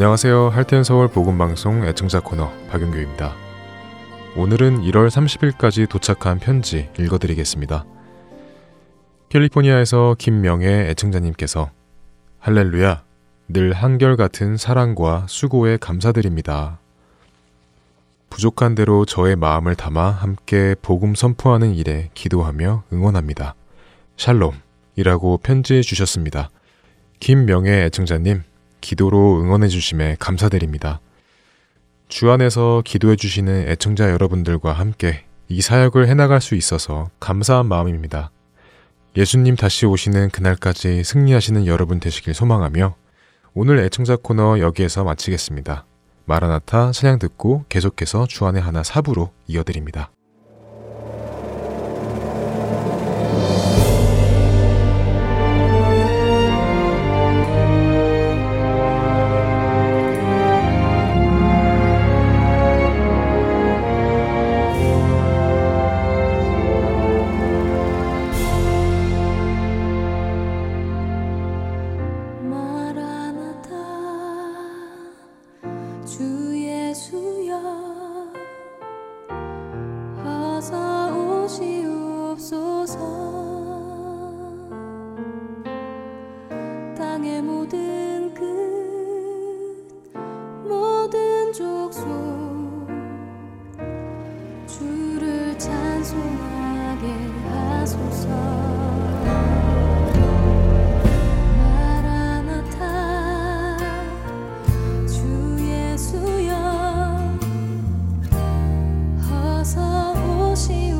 안녕하세요. 할텐 서울 복음 방송 애청자 코너 박윤규입니다. 오늘은 1월 30일까지 도착한 편지 읽어 드리겠습니다. 캘리포니아에서 김명애 애청자님께서 할렐루야, 늘 한결같은 사랑과 수고에 감사드립니다. 부족한 대로 저의 마음을 담아 함께 복음 선포하는 일에 기도하며 응원합니다. 샬롬이라고 편지해 주셨습니다. 김명애 애청자님, 기도로 응원해 주심에 감사드립니다. 주 안에서 기도해 주시는 애청자 여러분들과 함께 이 사역을 해나갈 수 있어서 감사한 마음입니다. 예수님 다시 오시는 그날까지 승리하시는 여러분 되시길 소망하며 오늘 애청자 코너 여기에서 마치겠습니다. 마라나타 찬양 듣고 계속해서 주안의 하나 사부로 이어드립니다. she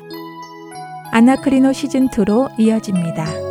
아나크리노 시즌2로 이어집니다.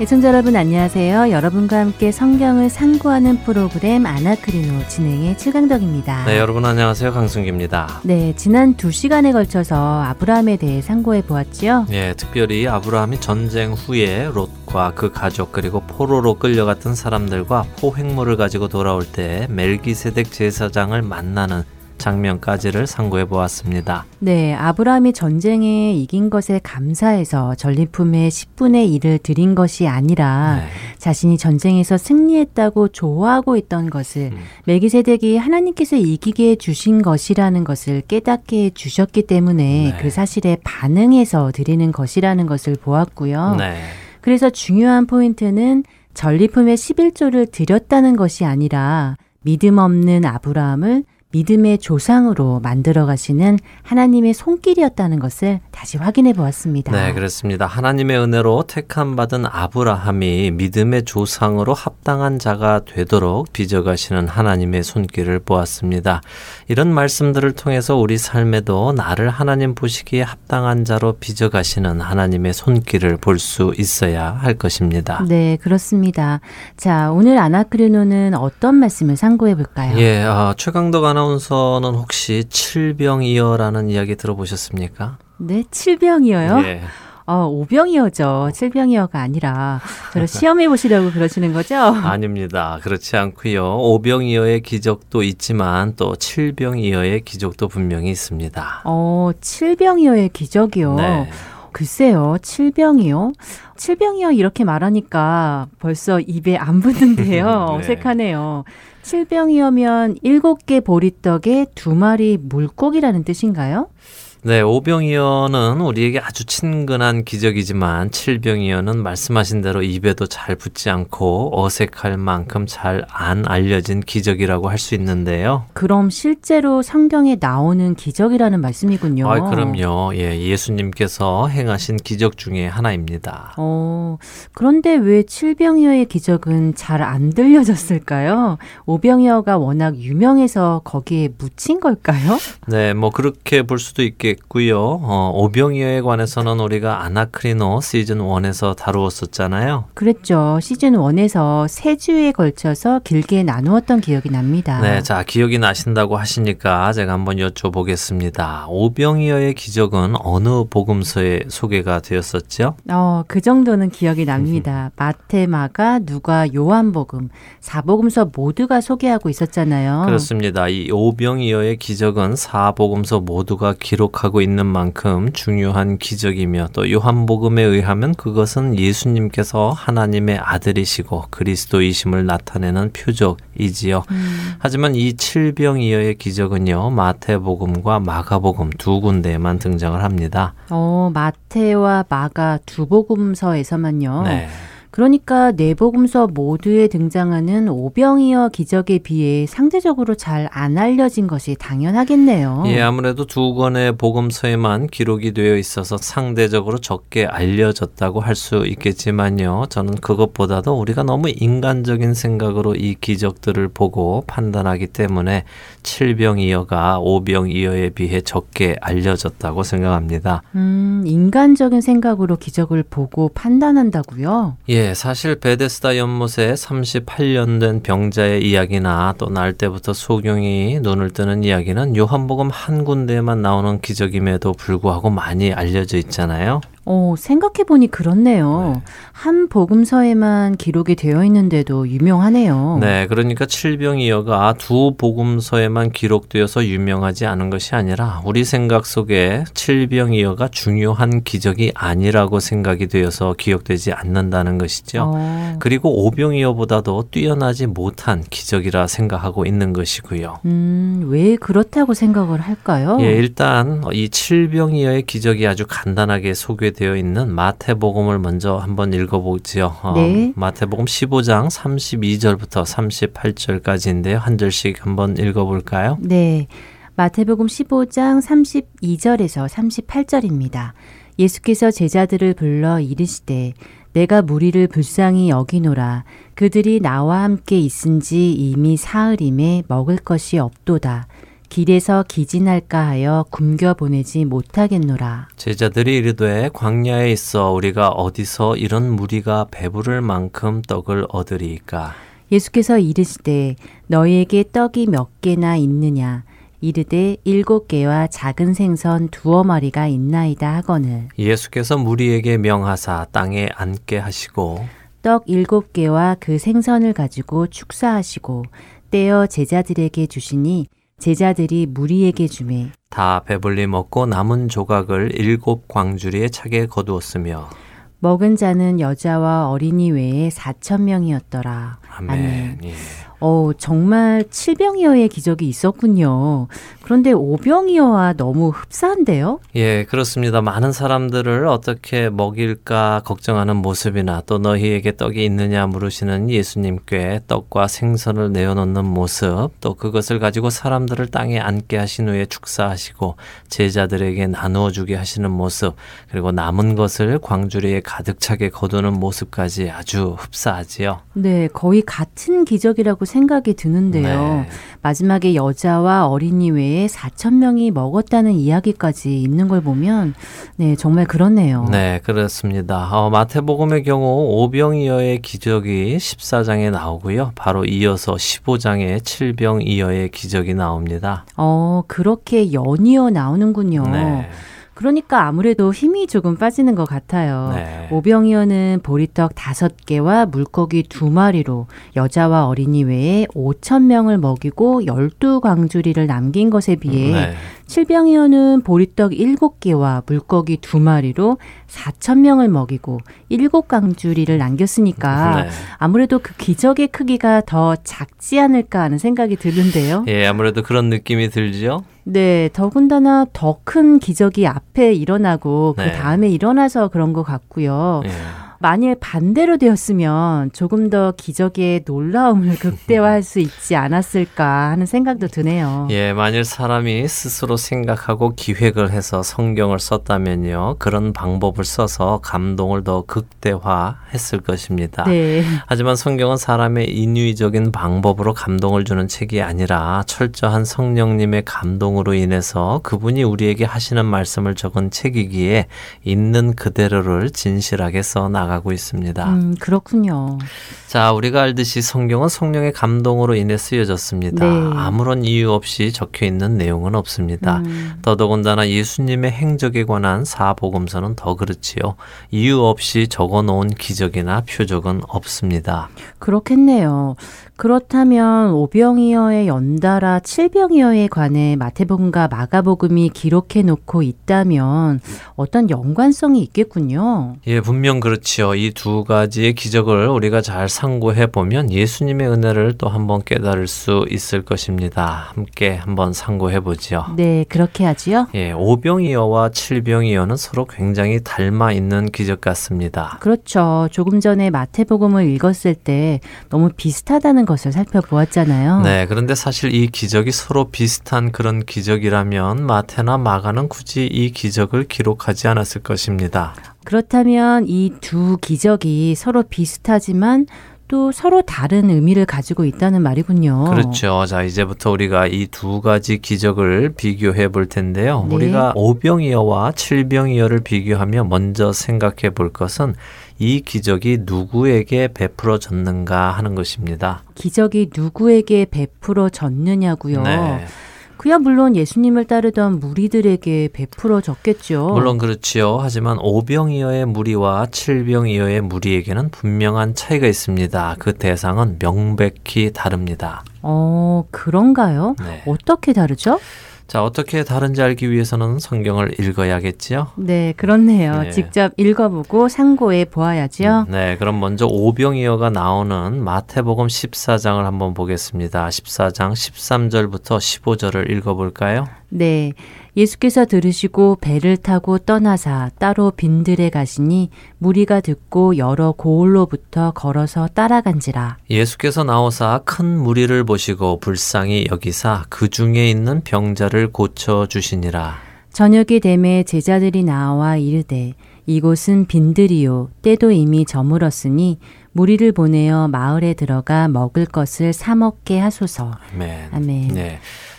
애청자 여러분 안녕하세요. 여러분과 함께 성경을 상고하는 프로그램 아나크리노 진행의 칠강덕입니다. 네, 여러분 안녕하세요. 강승기입니다. 네, 지난 두 시간에 걸쳐서 아브라함에 대해 상고해 보았지요. 네, 특별히 아브라함이 전쟁 후에 롯과 그 가족 그리고 포로로 끌려갔던 사람들과 포획물을 가지고 돌아올 때 멜기세덱 제사장을 만나는 장면까지를 상고해 보았습니다. 네, 아브라함이 전쟁에 이긴 것에 감사해서 전리품의 10분의 1을 드린 것이 아니라 네. 자신이 전쟁에서 승리했다고 좋아하고 있던 것을 음. 멜기세덱이 하나님께서 이기게 해 주신 것이라는 것을 깨닫게 해 주셨기 때문에 네. 그 사실에 반응해서 드리는 것이라는 것을 보았고요. 네. 그래서 중요한 포인트는 전리품의 11조를 드렸다는 것이 아니라 믿음 없는 아브라함을 믿음의 조상으로 만들어 가시는 하나님의 손길이었다는 것을 다시 확인해 보았습니다. 네, 그렇습니다. 하나님의 은혜로 택함 받은 아브라함이 믿음의 조상으로 합당한 자가 되도록 빚어가시는 하나님의 손길을 보았습니다. 이런 말씀들을 통해서 우리 삶에도 나를 하나님 보시기에 합당한 자로 빚어가시는 하나님의 손길을 볼 수 있어야 할 것입니다. 네, 그렇습니다. 자, 오늘 아나크리노는 어떤 말씀을 상고해 볼까요? 예, 어, 최강덕 아나운서는 혹시 칠병이어라는 이야기 들어보셨습니까? 네, 칠병이어요? 예. 어, 오병이어죠. 칠병이어가 아니라 저를 시험해 보시려고 그러시는 거죠? 아닙니다. 그렇지 않고요. 오병이어의 기적도 있지만 또 칠병이어의 기적도 분명히 있습니다. 어, 칠병이어의 기적이요. 네. 글쎄요, 칠병이요? 칠병이요 이렇게 말하니까 벌써 입에 안 붙는데요. 네. 어색하네요. 칠병이어면 일곱 개 보리떡에 두 마리 물고기라는 뜻인가요? 네, 오병이어는 우리에게 아주 친근한 기적이지만 칠병이어는 말씀하신 대로 입에도 잘 붙지 않고 어색할 만큼 잘 안 알려진 기적이라고 할 수 있는데요. 그럼 실제로 성경에 나오는 기적이라는 말씀이군요. 아, 그럼요. 예, 예수님께서 행하신 기적 중에 하나입니다. 어, 그런데 왜 칠병이어의 기적은 잘 안 들려졌을까요? 오병이어가 워낙 유명해서 거기에 묻힌 걸까요? 네, 뭐 그렇게 볼 수도 있겠 있고요. 어, 오병이어에 관해서는 우리가 아나크리노 시즌 1에서 다루었었잖아요. 그랬죠. 시즌 1에서 세 주에 걸쳐서 길게 나누었던 기억이 납니다. 네, 자 기억이 나신다고 하시니까 제가 한번 여쭤보겠습니다. 오병이어의 기적은 어느 복음서에 소개가 되었었죠? 어, 그 정도는 기억이 납니다. 마테, 마가, 누가, 요한복음, 사복음서 모두가 소개하고 있었잖아요. 그렇습니다. 이 오병이어의 기적은 사복음서 모두가 기록 기록하고 있는 만큼 중요한 기적이며 또 요한복음에 의하면 그것은 예수님께서 하나님의 아들이시고 그리스도이심을 나타내는 표적이지요. 음. 하지만 이 칠병이어의 기적은요. 마태복음과 마가복음 두 군데에만 등장을 합니다. 어, 마태와 마가 두 복음서에서만요. 네. 그러니까 내복음서 모두에 등장하는 오병이어 기적에 비해 상대적으로 잘 안 알려진 것이 당연하겠네요. 예, 아무래도 두 권의 복음서에만 기록이 되어 있어서 상대적으로 적게 알려졌다고 할 수 있겠지만요. 저는 그것보다도 우리가 너무 인간적인 생각으로 이 기적들을 보고 판단하기 때문에 칠병이어가 오병이어에 비해 적게 알려졌다고 생각합니다. 음, 인간적인 생각으로 기적을 보고 판단한다고요? 예, 사실 베데스다 연못에 38년 된 병자의 이야기나 또 날 때부터 소경이 눈을 뜨는 이야기는 요한복음 한 군데에만 나오는 기적임에도 불구하고 많이 알려져 있잖아요. 어, 생각해보니 그렇네요. 네. 한 복음서에만 기록이 되어 있는데도 유명하네요. 네, 그러니까 칠병이어가 두 복음서에만 기록되어서 유명하지 않은 것이 아니라 우리 생각 속에 칠병이어가 중요한 기적이 아니라고 생각이 되어서 기억되지 않는다는 것이죠. 어. 그리고 오병이어보다도 뛰어나지 못한 기적이라 생각하고 있는 것이고요. 음, 왜 그렇다고 생각을 할까요? 예, 일단 이 칠병이어의 기적이 아주 간단하게 소개 되어 있는 마태복음을 먼저 한번 읽어보지요. 어, 네. 마태복음 15장 32절부터 38절까지인데요. 한 절씩 한번 읽어볼까요? 네. 마태복음 15장 32절에서 38절입니다. 예수께서 제자들을 불러 이르시되 내가 무리를 불쌍히 여기노라 그들이 나와 함께 있은지 이미 사흘임에 먹을 것이 없도다 길에서 기진할까 하여 굶겨 보내지 못하겠노라. 제자들이 이르되 광야에 있어 우리가 어디서 이런 무리가 배부를 만큼 떡을 얻으리까? 예수께서 이르시되 너희에게 떡이 몇 개나 있느냐? 이르되 일곱 개와 작은 생선 두어 마리가 있나이다 하거늘. 예수께서 무리에게 명하사 땅에 앉게 하시고 떡 일곱 개와 그 생선을 가지고 축사하시고 떼어 제자들에게 주시니 제자들이 무리에게 주매 다 배불리 먹고 남은 조각을 일곱 광주리에 차게 거두었으며 먹은 자는 여자와 어린이 외에 사천 명이었더라. 아멘. 아멘. 예. 어, 정말 칠병이어의 기적이 있었군요. 그런데 오병이어와 너무 흡사한데요? 예, 그렇습니다. 많은 사람들을 어떻게 먹일까 걱정하는 모습이나 또 너희에게 떡이 있느냐 물으시는 예수님께 떡과 생선을 내어놓는 모습, 또 그것을 가지고 사람들을 땅에 앉게 하신 후에 축사하시고 제자들에게 나누어 주게 하시는 모습, 그리고 남은 것을 광주리에 가득 차게 거두는 모습까지 아주 흡사하지요. 네, 거의 같은 기적이라고 생각이 드는데요. 네. 마지막에 여자와 어린이 외에 4천 명이 먹었다는 이야기까지 있는 걸 보면 네 정말 그렇네요. 네 그렇습니다. 어, 마태복음의 경우 오병이어의 기적이 14장에 나오고요. 바로 이어서 15장에 칠병이어의 기적이 나옵니다. 어 그렇게 연이어 나오는군요. 네. 그러니까 아무래도 힘이 조금 빠지는 것 같아요. 네. 오병이어는 보리떡 다섯 개와 물고기 두 마리로 여자와 어린이 외에 5천 명을 먹이고 열두 광주리를 남긴 것에 비해 네. 칠병이어는 보리떡 7개와 물고기 2마리로 4천 명을 먹이고 7강주리를 남겼으니까 네. 아무래도 그 기적의 크기가 더 작지 않을까 하는 생각이 드는데요. 예, 아무래도 그런 느낌이 들죠. 네, 더군다나 더 큰 기적이 앞에 일어나고 그 네. 그 다음에 일어나서 그런 것 같고요. 예. 만일 반대로 되었으면 조금 더 기적의 놀라움을 극대화할 수 있지 않았을까 하는 생각도 드네요. 예, 만일 사람이 스스로 생각하고 기획을 해서 성경을 썼다면요. 그런 방법을 써서 감동을 더 극대화했을 것입니다. 네. 하지만 성경은 사람의 인위적인 방법으로 감동을 주는 책이 아니라 철저한 성령님의 감동으로 인해서 그분이 우리에게 하시는 말씀을 적은 책이기에 있는 그대로를 진실하게 써 나가 나가고 있습니다. 음, 그렇군요. 자, 우리가 알듯이 성경은 성령의 감동으로 인해 쓰여졌습니다. 네. 아무런 이유 없이 적혀 있는 내용은 없습니다. 음. 더더군다나 예수님의 행적에 관한 사복음서는 더 그렇지요. 이유 없이 적어 놓은 기적이나 표적은 없습니다. 그렇겠네요. 그렇다면 오병이어의 연달아 칠병이어에 관해 마태복음과 마가복음이 기록해 놓고 있다면 어떤 연관성이 있겠군요. 예, 분명 그렇지요. 이 두 가지의 기적을 우리가 잘 상고해 보면 예수님의 은혜를 또 한번 깨달을 수 있을 것입니다. 함께 한번 상고해 보지요. 네, 그렇게 하지요. 예, 오병이어와 칠병이어는 서로 굉장히 닮아 있는 기적 같습니다. 그렇죠. 조금 전에 마태복음을 읽었을 때 너무 비슷하다는 것을 살펴보았잖아요. 네, 그런데 사실 이 기적이 서로 비슷한 그런 기적이라면 마태나 마가는 굳이 이 기적을 기록하지 않았을 것입니다. 그렇다면 이 두 기적이 서로 비슷하지만 또 서로 다른 의미를 가지고 있다는 말이군요. 그렇죠. 자, 이제부터 우리가 이 두 가지 기적을 비교해 볼 텐데요. 네. 우리가 오병이어와 칠병이어를 비교하며 먼저 생각해 볼 것은 이 기적이 누구에게 베풀어졌는가 하는 것입니다. 기적이 누구에게 베풀어졌느냐고요. 네. 그야 물론 예수님을 따르던 무리들에게 베풀어 졌겠죠. 물론 그렇지요. 하지만 오병이어의 무리와 칠병이어의 무리에게는 분명한 차이가 있습니다. 그 대상은 명백히 다릅니다. 어, 그런가요? 네. 어떻게 다르죠? 자, 어떻게 다른지 알기 위해서는 성경을 읽어야겠지요? 네, 그렇네요. 네. 직접 읽어보고 상고해 보아야지요. 네, 그럼 먼저 오병이어가 나오는 마태복음 14장을 한번 보겠습니다. 14장 13절부터 15절을 읽어볼까요? 네. 예수께서 들으시고 배를 타고 떠나사 따로 빈들에 가시니 무리가 듣고 여러 고을로부터 걸어서 따라간지라. 예수께서 나오사 큰 무리를 보시고 불쌍히 여기사 그 중에 있는 병자를 고쳐 주시니라. 저녁이 되매 제자들이 나와 이르되 이곳은 빈들이요 때도 이미 저물었으니 무리를 보내어 마을에 들어가 먹을 것을 사 먹게 하소서. 아멘. 아멘. 네.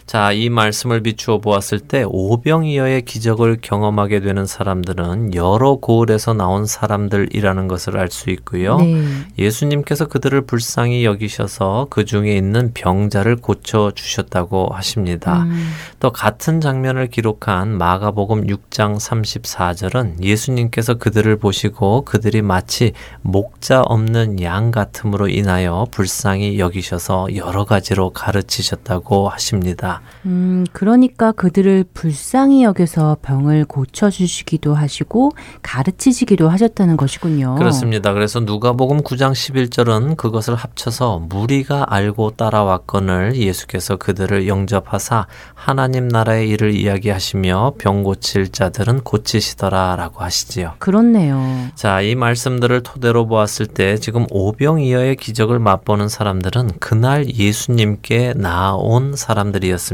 자, 이 말씀을 비추어 보았을 때 오병이어의 기적을 경험하게 되는 사람들은 여러 고을에서 나온 사람들이라는 것을 알 수 있고요. 네. 예수님께서 그들을 불쌍히 여기셔서 그 중에 있는 병자를 고쳐 주셨다고 하십니다. 음, 또 같은 장면을 기록한 마가복음 6장 34절은 예수님께서 그들을 보시고 그들이 마치 목자 없는 양 같음으로 인하여 불쌍히 여기셔서 여러 가지로 가르치셨다고 하십니다. 음, 그러니까 그들을 불쌍히 여겨서 병을 고쳐주시기도 하시고 가르치시기도 하셨다는 것이군요. 그렇습니다. 그래서 누가복음 9장 11절은 그것을 합쳐서 무리가 알고 따라왔건을 예수께서 그들을 영접하사 하나님 나라의 일을 이야기하시며 병 고칠 자들은 고치시더라라고 하시지요. 그렇네요. 자, 이 말씀들을 토대로 보았을 때 지금 오병이어의 기적을 맛보는 사람들은 그날 예수님께 나온 사람들이었습니다.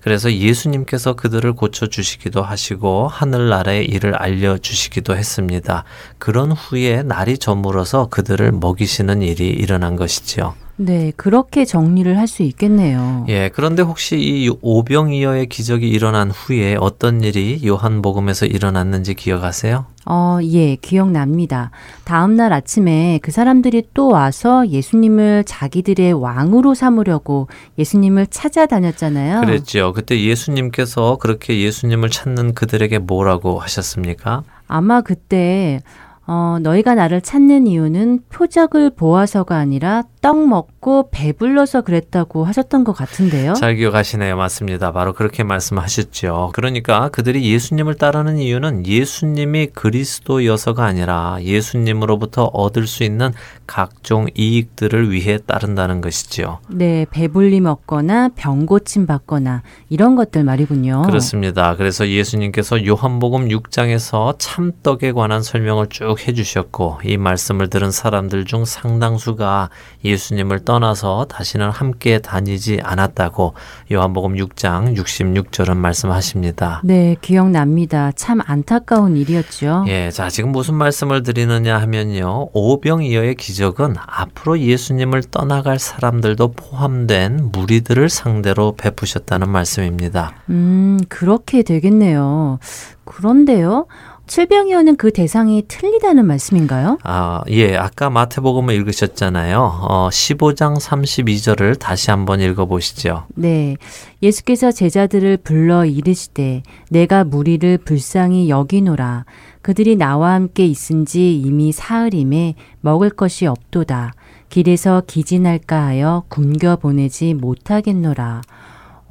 그래서 예수님께서 그들을 고쳐 주시기도 하시고 하늘나라의 일을 알려 주시기도 했습니다. 그런 후에 날이 저물어서 그들을 먹이시는 일이 일어난 것이지요. 네, 그렇게 정리를 할 수 있겠네요. 예, 그런데 혹시 이 오병이어의 기적이 일어난 후에 어떤 일이 요한복음에서 일어났는지 기억하세요? 어, 예, 기억납니다. 다음날 아침에 그 사람들이 또 와서 예수님을 자기들의 왕으로 삼으려고 예수님을 찾아다녔잖아요. 그랬죠. 그때 예수님께서 그렇게 예수님을 찾는 그들에게 뭐라고 하셨습니까? 아마 그때 어, 너희가 나를 찾는 이유는 표적을 보아서가 아니라 떡 먹고 배불러서 그랬다고 하셨던 것 같은데요. 잘 기억하시네요. 맞습니다. 바로 그렇게 말씀하셨죠. 그러니까 그들이 예수님을 따르는 이유는 예수님이 그리스도여서가 아니라 예수님으로부터 얻을 수 있는 각종 이익들을 위해 따른다는 것이지요. 네, 배불림 얻거나 병 고침 받거나 이런 것들 말이군요. 그렇습니다. 그래서 예수님께서 요한복음 6장에서 참떡에 관한 설명을 쭉 해주셨고 이 말씀을 들은 사람들 중 상당수가 예 수님을 떠나서 다시는 함께 다니지 않았다고 요한복음 6장 66절은 말씀하십니다. 네, 기억납니다. 참 안타까운 일이었죠. 예, 자, 지금 무슨 말씀을 드리느냐 하면요. 오병이어의 기적은 앞으로 예수님을 떠나갈 사람들도 포함된 무리들을 상대로 베푸셨다는 말씀입니다. 음, 그렇게 되겠네요. 그런데요. 칠병이어는 그 대상이 틀리다는 말씀인가요? 아, 예, 아까 마태복음을 읽으셨잖아요. 어, 15장 32절을 다시 한번 읽어보시죠. 네. 예수께서 제자들을 불러 이르시되 내가 무리를 불쌍히 여기노라. 그들이 나와 함께 있은지 이미 사흘임에 먹을 것이 없도다. 길에서 기진할까 하여 굶겨 보내지 못하겠노라.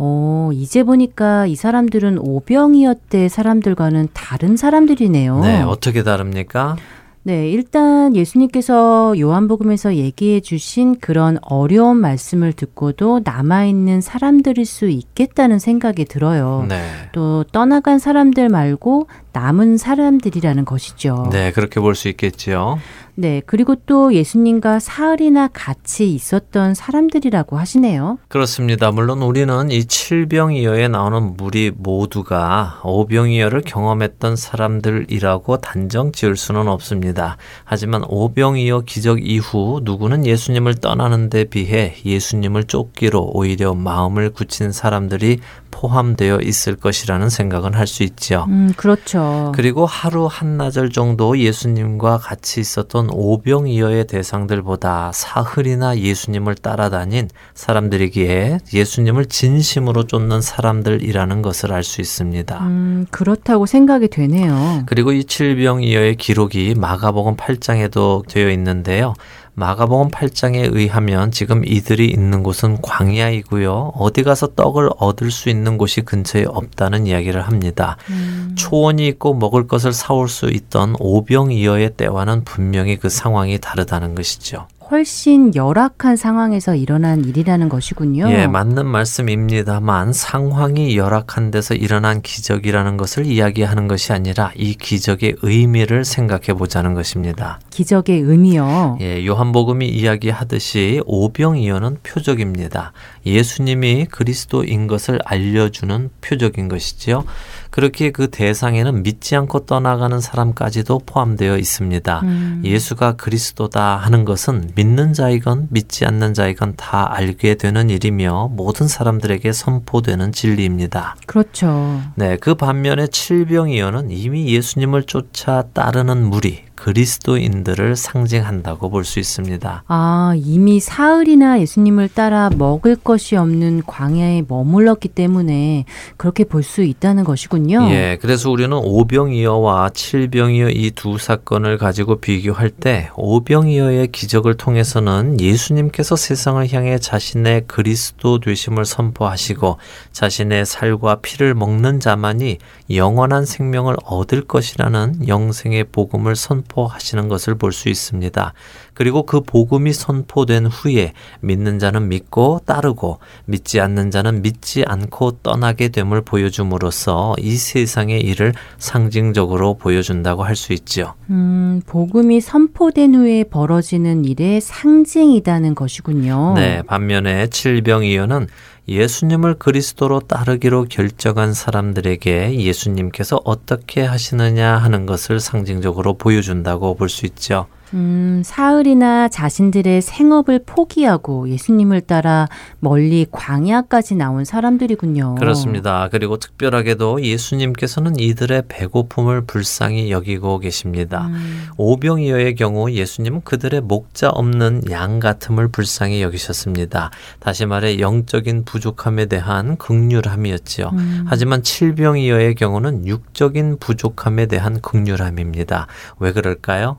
어, 이제 보니까 이 사람들은 오병이었대 사람들과는 다른 사람들이네요. 네, 어떻게 다릅니까? 네, 일단 예수님께서 요한복음에서 얘기해 주신 그런 어려운 말씀을 듣고도 남아있는 사람들일 수 있겠다는 생각이 들어요. 네. 또 떠나간 사람들 말고 남은 사람들이라는 것이죠. 네, 그렇게 볼 수 있겠지요. 네, 그리고 또 예수님과 사흘이나 같이 있었던 사람들이라고 하시네요. 그렇습니다. 물론 우리는 이 칠병이어에 나오는 무리 모두가 오병이어를 경험했던 사람들이라고 단정 지을 수는 없습니다. 하지만 오병이어 기적 이후 누구는 예수님을 떠나는 데 비해 예수님을 쫓기로 오히려 마음을 굳힌 사람들이 포함되어 있을 것이라는 생각은 할 수 있죠. 음, 그렇죠. 그리고 하루 한나절 정도 예수님과 같이 있었던 오병이어의 대상들보다 사흘이나 예수님을 따라다닌 사람들이기에 예수님을 진심으로 쫓는 사람들이라는 것을 알 수 있습니다. 음, 그렇다고 생각이 되네요. 그리고 이 칠병이어의 기록이 마가복음 8장에도 되어 있는데요. 마가복음 8장에 의하면 지금 이들이 있는 곳은 광야이고요. 어디 가서 떡을 얻을 수 있는 곳이 근처에 없다는 이야기를 합니다. 음. 초원이 있고 먹을 것을 사올 수 있던 오병이어의 때와는 분명히 그 상황이 다르다는 것이죠. 훨씬 열악한 상황에서 일어난 일이라는 것이군요. 예, 맞는 말씀입니다만 상황이 열악한 데서 일어난 기적이라는 것을 이야기하는 것이 아니라 이 기적의 의미를 생각해 보자는 것입니다. 기적의 의미요. 예, 요한복음이 이야기하듯이 오병이어는 표적입니다. 예수님이 그리스도인 것을 알려주는 표적인 것이지요. 그렇게 그 대상에는 믿지 않고 떠나가는 사람까지도 포함되어 있습니다. 음. 예수가 그리스도다 하는 것은 믿는 자이건 믿지 않는 자이건 다 알게 되는 일이며 모든 사람들에게 선포되는 진리입니다. 그렇죠. 네, 그 반면에 칠병이어는 이미 예수님을 쫓아 따르는 무리, 그리스도인들을 상징한다고 볼 수 있습니다. 아, 이미 사흘이나 예수님을 따라 먹을 것이 없는 광야에 머물렀기 때문에 그렇게 볼 수 있다는 것이군요. 예, 그래서 우리는 오병이어와 칠병이어 이 두 사건을 가지고 비교할 때 오병이어의 기적을 통해서는 예수님께서 세상을 향해 자신의 그리스도 되심을 선포하시고 자신의 살과 피를 먹는 자만이 영원한 생명을 얻을 것이라는 영생의 복음을 선포 선포하시는 것을 볼 수 있습니다. 그리고 그 복음이 선포된 후에 믿는 자는 믿고 따르고 믿지 않는 자는 믿지 않고 떠나게 됨을 보여줌으로써 이 세상의 일을 상징적으로 보여준다고 할 수 있죠. 음, 복음이 선포된 후에 벌어지는 일의 상징이다는 것이군요. 네, 반면에 칠병이어는 예수님을 그리스도로 따르기로 결정한 사람들에게 예수님께서 어떻게 하시느냐 하는 것을 상징적으로 보여준다고 볼 수 있죠. 음, 사흘이나 자신들의 생업을 포기하고 예수님을 따라 멀리 광야까지 나온 사람들이군요. 그렇습니다. 그리고 특별하게도 예수님께서는 이들의 배고픔을 불쌍히 여기고 계십니다. 음. 오병이어의 경우 예수님은 그들의 목자 없는 양 같음을 불쌍히 여기셨습니다. 다시 말해 영적인 부족함에 대한 극률함이었지요. 음. 하지만 칠병이어의 경우는 육적인 부족함에 대한 극률함입니다. 왜 그럴까요?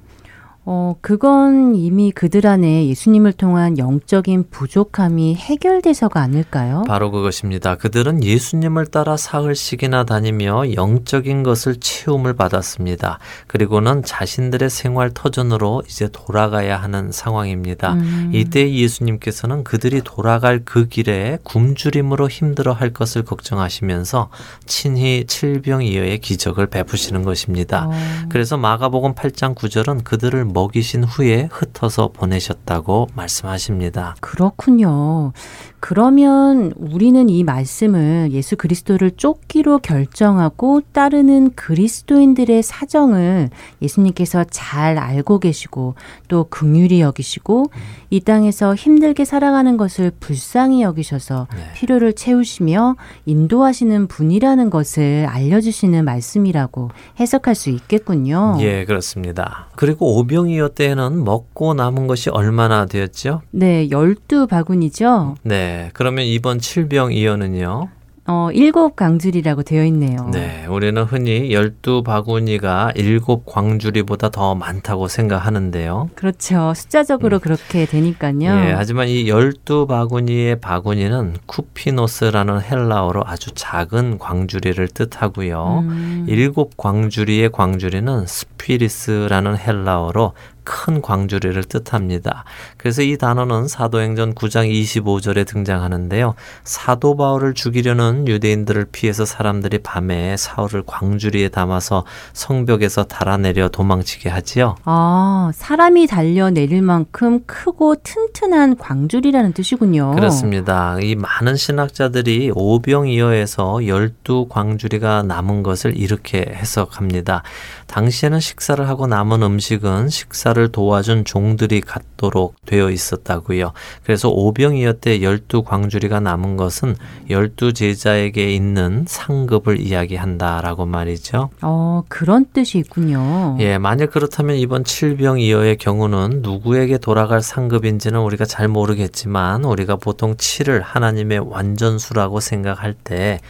어, 그건 이미 그들 안에 예수님을 통한 영적인 부족함이 해결돼서가 아닐까요? 바로 그것입니다. 그들은 예수님을 따라 사흘씩이나 다니며 영적인 것을 채움을 받았습니다. 그리고는 자신들의 생활 터전으로 이제 돌아가야 하는 상황입니다. 음. 이때 예수님께서는 그들이 돌아갈 그 길에 굶주림으로 힘들어 할 것을 걱정하시면서 친히 칠병 이어의 기적을 베푸시는 것입니다. 어. 그래서 마가복음 8장 9절은 그들을 먹이신 후에 흩어서 보내셨다고 말씀하십니다. 그렇군요. 그러면 우리는 이 말씀을 예수 그리스도를 쫓기로 결정하고 따르는 그리스도인들의 사정을 예수님께서 잘 알고 계시고 또 긍휼히 여기시고 음. 이 땅에서 힘들게 살아가는 것을 불쌍히 여기셔서 네. 필요를 채우시며 인도하시는 분이라는 것을 알려주시는 말씀이라고 해석할 수 있겠군요. 예, 그렇습니다. 그리고 오병이어 때는 먹고 남은 것이 얼마나 되었죠? 네, 열두 바구니죠. 네, 그러면 이번 칠병이어는요? 어, 일곱 광주리라고 되어 있네요. 네, 우리는 흔히 열두 바구니가 일곱 광주리보다 더 많다고 생각하는데요. 그렇죠. 숫자적으로 음. 그렇게 되니까요. 예, 하지만 이 열두 바구니의 바구니는 쿠피노스라는 헬라어로 아주 작은 광주리를 뜻하고요. 음. 일곱 광주리의 광주리는 스피리스라는 헬라어로 큰 광주리를 뜻합니다. 그래서 이 단어는 사도행전 9장 25절에 등장하는데요. 사도 바울을 죽이려는 유대인들을 피해서 사람들이 밤에 사울을 광주리에 담아서 성벽에서 달아내려 도망치게 하지요. 아, 사람이 달려 내릴 만큼 크고 튼튼한 광주리라는 뜻이군요. 그렇습니다. 이 많은 신학자들이 오병이어에서 열두 광주리가 남은 것을 이렇게 해석합니다. 당시에는 식사를 하고 남은 음식은 식사 역할을 도와준 종들이 갖도록 되어 있었다고요. 그래서 오병이어 때 열두 광주리가 남은 것은 열두 제자에게 있는 상급을 이야기한다라고 말이죠. 어, 그런 뜻이 있군요. 예, 만약 그렇다면 이번 칠병이어의 경우는 누구에게 돌아갈 상급인지는 우리가 잘 모르겠지만 우리가 보통 칠을 하나님의 완전수라고 생각할 때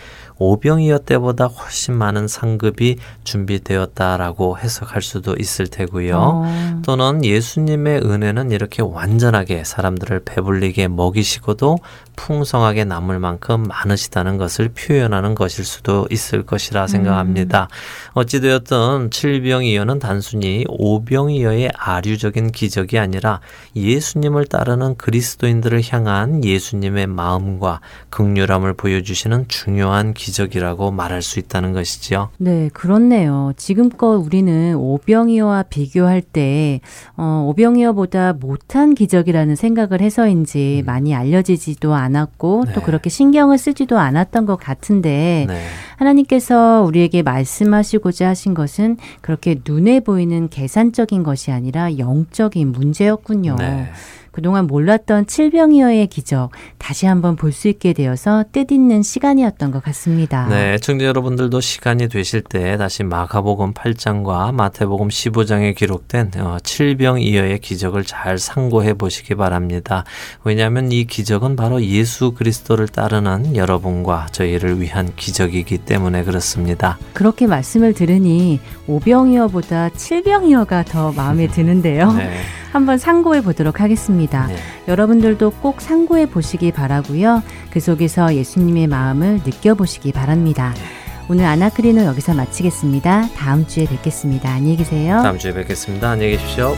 오병이어 때보다 훨씬 많은 상급이 준비되었다라고 해석할 수도 있을 테고요. 어. 또는 예수님의 은혜는 이렇게 완전하게 사람들을 배불리게 먹이시고도 풍성하게 남을 만큼 많으시다는 것을 표현하는 것일 수도 있을 것이라 생각합니다. 음. 어찌되었든 칠병이어는 단순히 오병이어의 아류적인 기적이 아니라 예수님을 따르는 그리스도인들을 향한 예수님의 마음과 극률함을 보여주시는 중요한 기적 이라고 말할 수 있다는 것이지요. 네, 그렇네요. 지금껏 우리는 오병이어와 비교할 때 어, 오병이어보다 못한 기적이라는 생각을 해서인지 음. 많이 알려지지도 않았고 네. 또 그렇게 신경을 쓰지도 않았던 것 같은데 네. 하나님께서 우리에게 말씀하시고자 하신 것은 그렇게 눈에 보이는 계산적인 것이 아니라 영적인 문제였군요. 네. 그동안 몰랐던 칠병이어의 기적 다시 한번 볼 수 있게 되어서 뜻있는 시간이었던 것 같습니다. 네, 청자 여러분들도 시간이 되실 때 다시 마가복음 8장과 마태복음 15장에 기록된 어, 칠병이어의 기적을 잘 상고해 보시기 바랍니다. 왜냐하면 이 기적은 바로 예수 그리스도를 따르는 여러분과 저희를 위한 기적이기 때문에 그렇습니다. 그렇게 말씀을 들으니 오병이어보다 칠병이어가 더 마음에 드는데요. 네. 한번 상고해 보도록 하겠습니다. 네. 여러분들도 꼭 상고해 보시기 바라고요. 그 속에서 예수님의 마음을 느껴보시기 바랍니다. 네. 오늘 아나크리노 여기서 마치겠습니다. 다음 주에 뵙겠습니다. 안녕히 계세요. 다음 주에 뵙겠습니다. 안녕히 계십시오.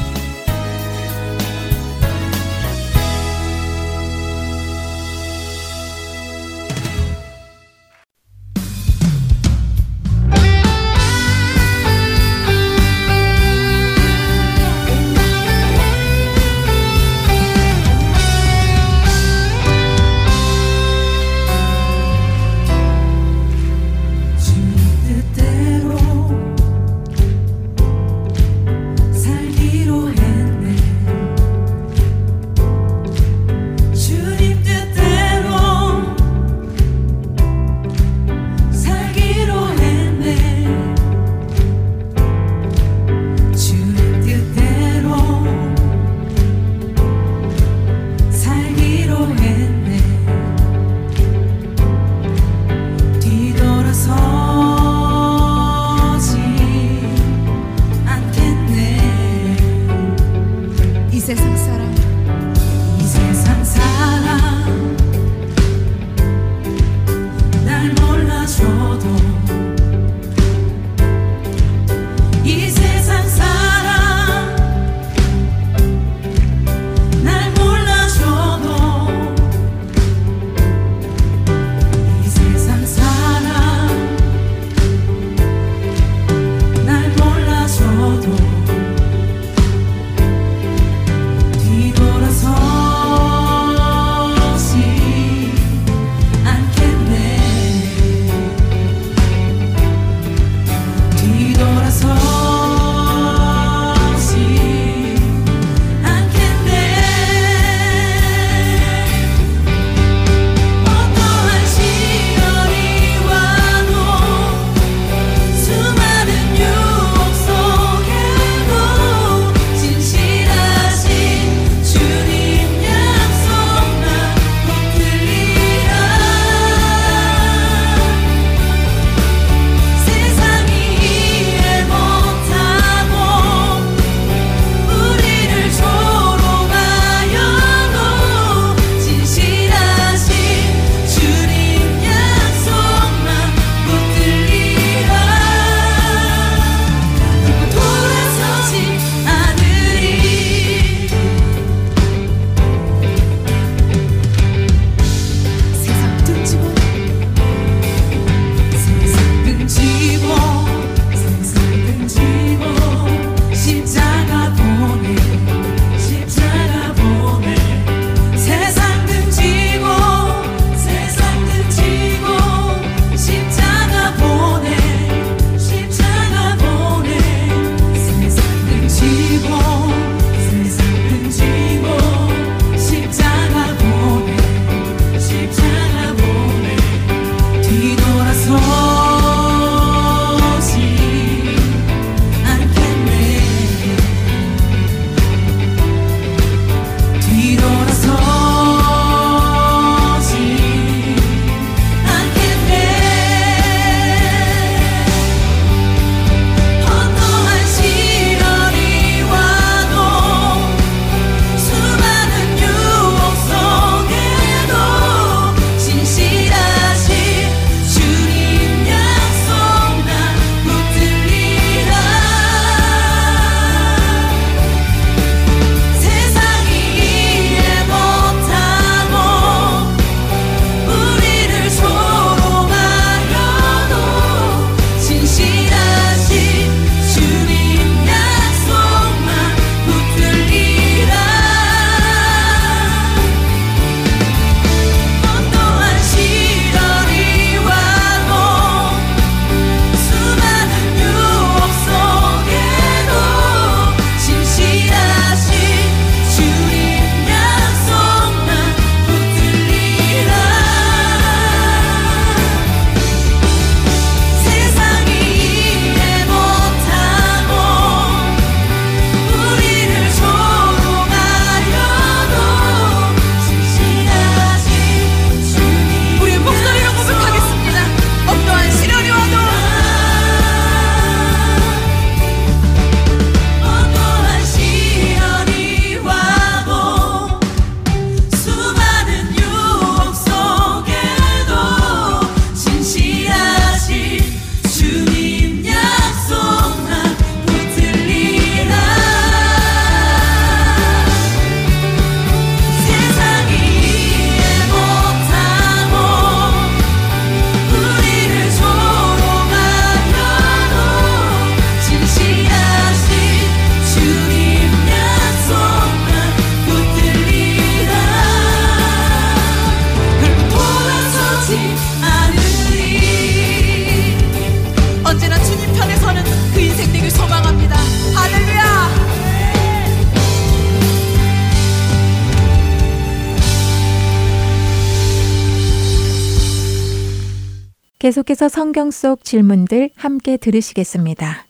계속해서 성경 속 질문들 함께 들으시겠습니다.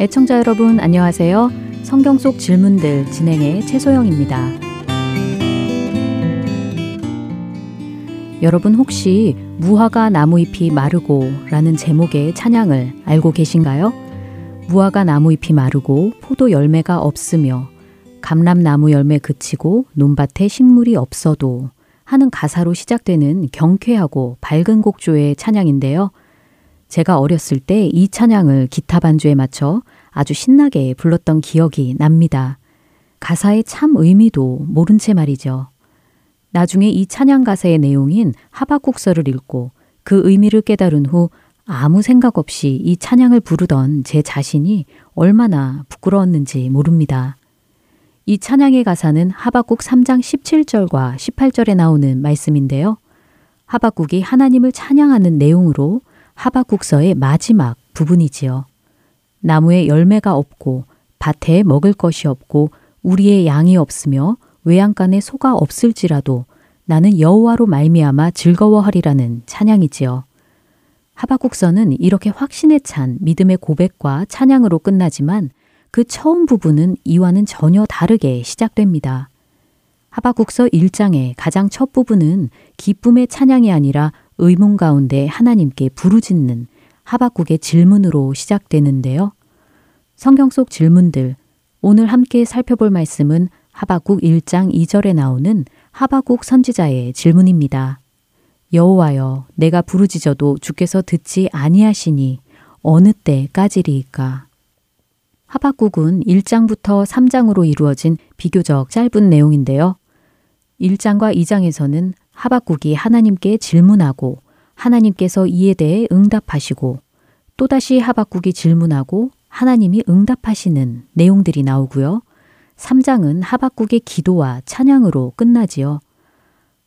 애청자 여러분 안녕하세요. 성경 속 질문들 진행의 최소영입니다. 여러분 혹시 무화과 나무잎이 마르고 라는 제목의 찬양을 알고 계신가요? 무화과 나무잎이 마르고 포도 열매가 없으며 감람나무 열매 그치고 논밭에 식물이 없어도 하는 가사로 시작되는 경쾌하고 밝은 곡조의 찬양인데요. 제가 어렸을 때 이 찬양을 기타 반주에 맞춰 아주 신나게 불렀던 기억이 납니다. 가사의 참 의미도 모른 채 말이죠. 나중에 이 찬양 가사의 내용인 하박국서를 읽고 그 의미를 깨달은 후 아무 생각 없이 이 찬양을 부르던 제 자신이 얼마나 부끄러웠는지 모릅니다. 이 찬양의 가사는 하박국 3장 17절과 18절에 나오는 말씀인데요. 하박국이 하나님을 찬양하는 내용으로 하박국서의 마지막 부분이지요. 나무에 열매가 없고 밭에 먹을 것이 없고 우리의 양이 없으며 외양간에 소가 없을지라도 나는 여호와로 말미암아 즐거워하리라는 찬양이지요. 하박국서는 이렇게 확신에 찬 믿음의 고백과 찬양으로 끝나지만 그 처음 부분은 이와는 전혀 다르게 시작됩니다. 하박국서 1장의 가장 첫 부분은 기쁨의 찬양이 아니라 의문 가운데 하나님께 부르짖는 하박국의 질문으로 시작되는데요. 성경 속 질문들, 오늘 함께 살펴볼 말씀은 하박국 1장 2절에 나오는 하박국 선지자의 질문입니다. 여호와여, 내가 부르짖어도 주께서 듣지 아니하시니 어느 때까지리이까? 하박국은 1장부터 3장으로 이루어진 비교적 짧은 내용인데요. 1장과 2장에서는 하박국이 하나님께 질문하고 하나님께서 이에 대해 응답하시고 또다시 하박국이 질문하고 하나님이 응답하시는 내용들이 나오고요. 3장은 하박국의 기도와 찬양으로 끝나지요.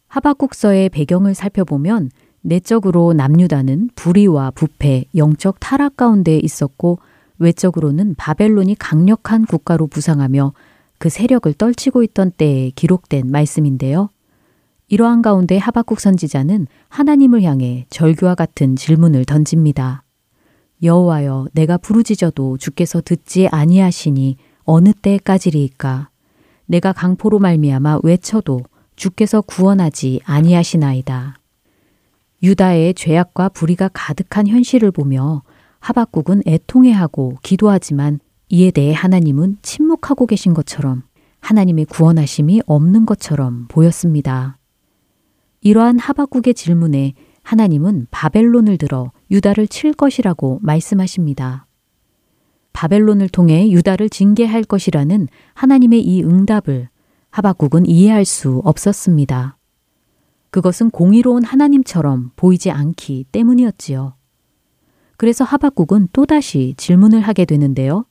하박국서의 배경을 살펴보면 내적으로 남유다는 불의와 부패, 영적 타락 가운데 있었고 외적으로는 바벨론이 강력한 국가로 부상하며 그 세력을 떨치고 있던 때에 기록된 말씀인데요. 이러한 가운데 하박국 선지자는 하나님을 향해 절규와 같은 질문을 던집니다. 여호와여 내가 부르짖어도 주께서 듣지 아니하시니 어느 때까지리이까 내가 강포로 말미암아 외쳐도 주께서 구원하지 아니하시나이다. 유다의 죄악과 불의가 가득한 현실을 보며 하박국은 애통해하고 기도하지만 이에 대해 하나님은 침묵하고 계신 것처럼 하나님의 구원하심이 없는 것처럼 보였습니다. 이러한 하박국의 질문에 하나님은 바벨론을 들어 유다를 칠 것이라고 말씀하십니다. 바벨론을 통해 유다를 징계할 것이라는 하나님의 이 응답을 하박국은 이해할 수 없었습니다. 그것은 공의로운 하나님처럼 보이지 않기 때문이었지요. 그래서 하박국은 또다시 질문을 하게 되는데요.